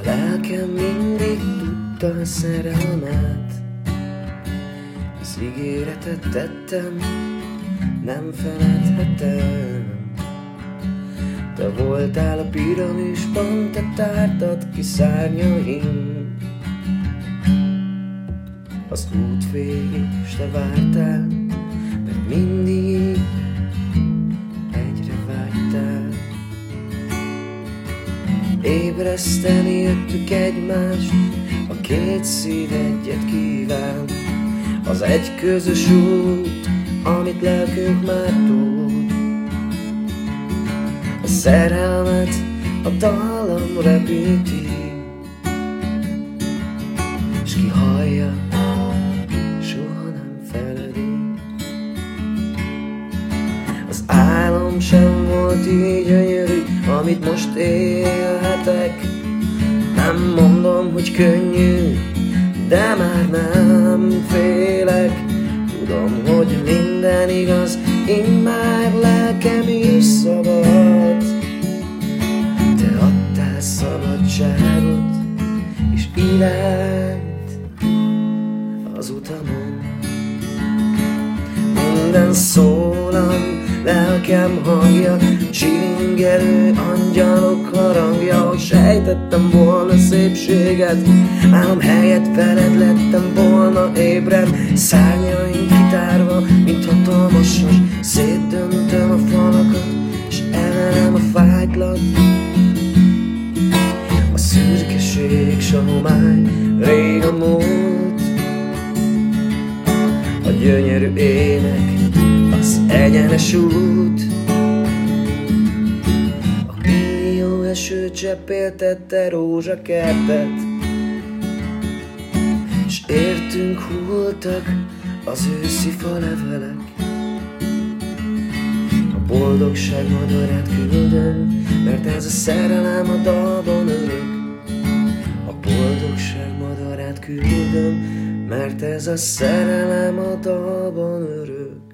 A lelkem mindig tudta a szerelmet. Az ígéretet tettem, nem feledhetem. Te voltál a piramisban, te tártad ki szárnyaim. Az út végig, s te vártál, Ébreszteni jöttük egymást, a két szív egyet kíván. Az egy közös út, amit lelkünk már tud. A szerelmet a dallam repíti S ki hallja, soha nem feledi. Az álom sem volt így gyönyörű, amit most élhetek. Nem mondom, hogy könnyű, de már nem félek. Tudom, hogy minden igaz, én már lelkem is szabad. Te adtál szabadságot és irányt az utamon Minden szólam, lelkem hangja Csilingelő angyalok harangja Hogy sejtettem volna szépséget Álom helyett veled lettem volna ébren Szárnyaink kitárva, mint hatalmas Szétdöntöm a falakat És emelem a fájtlat. A szürkeség, s a homály Rég a múlt gyönyörű ének Az egyenes út. A millió eső cseppéltette rózsakertet S értünk hultak az őszi falevelek. A boldogság madarát küldöm Mert ez a szerelem a dalban örök. A boldogság madarát küldöm Mert ez a szerelem a dalban örök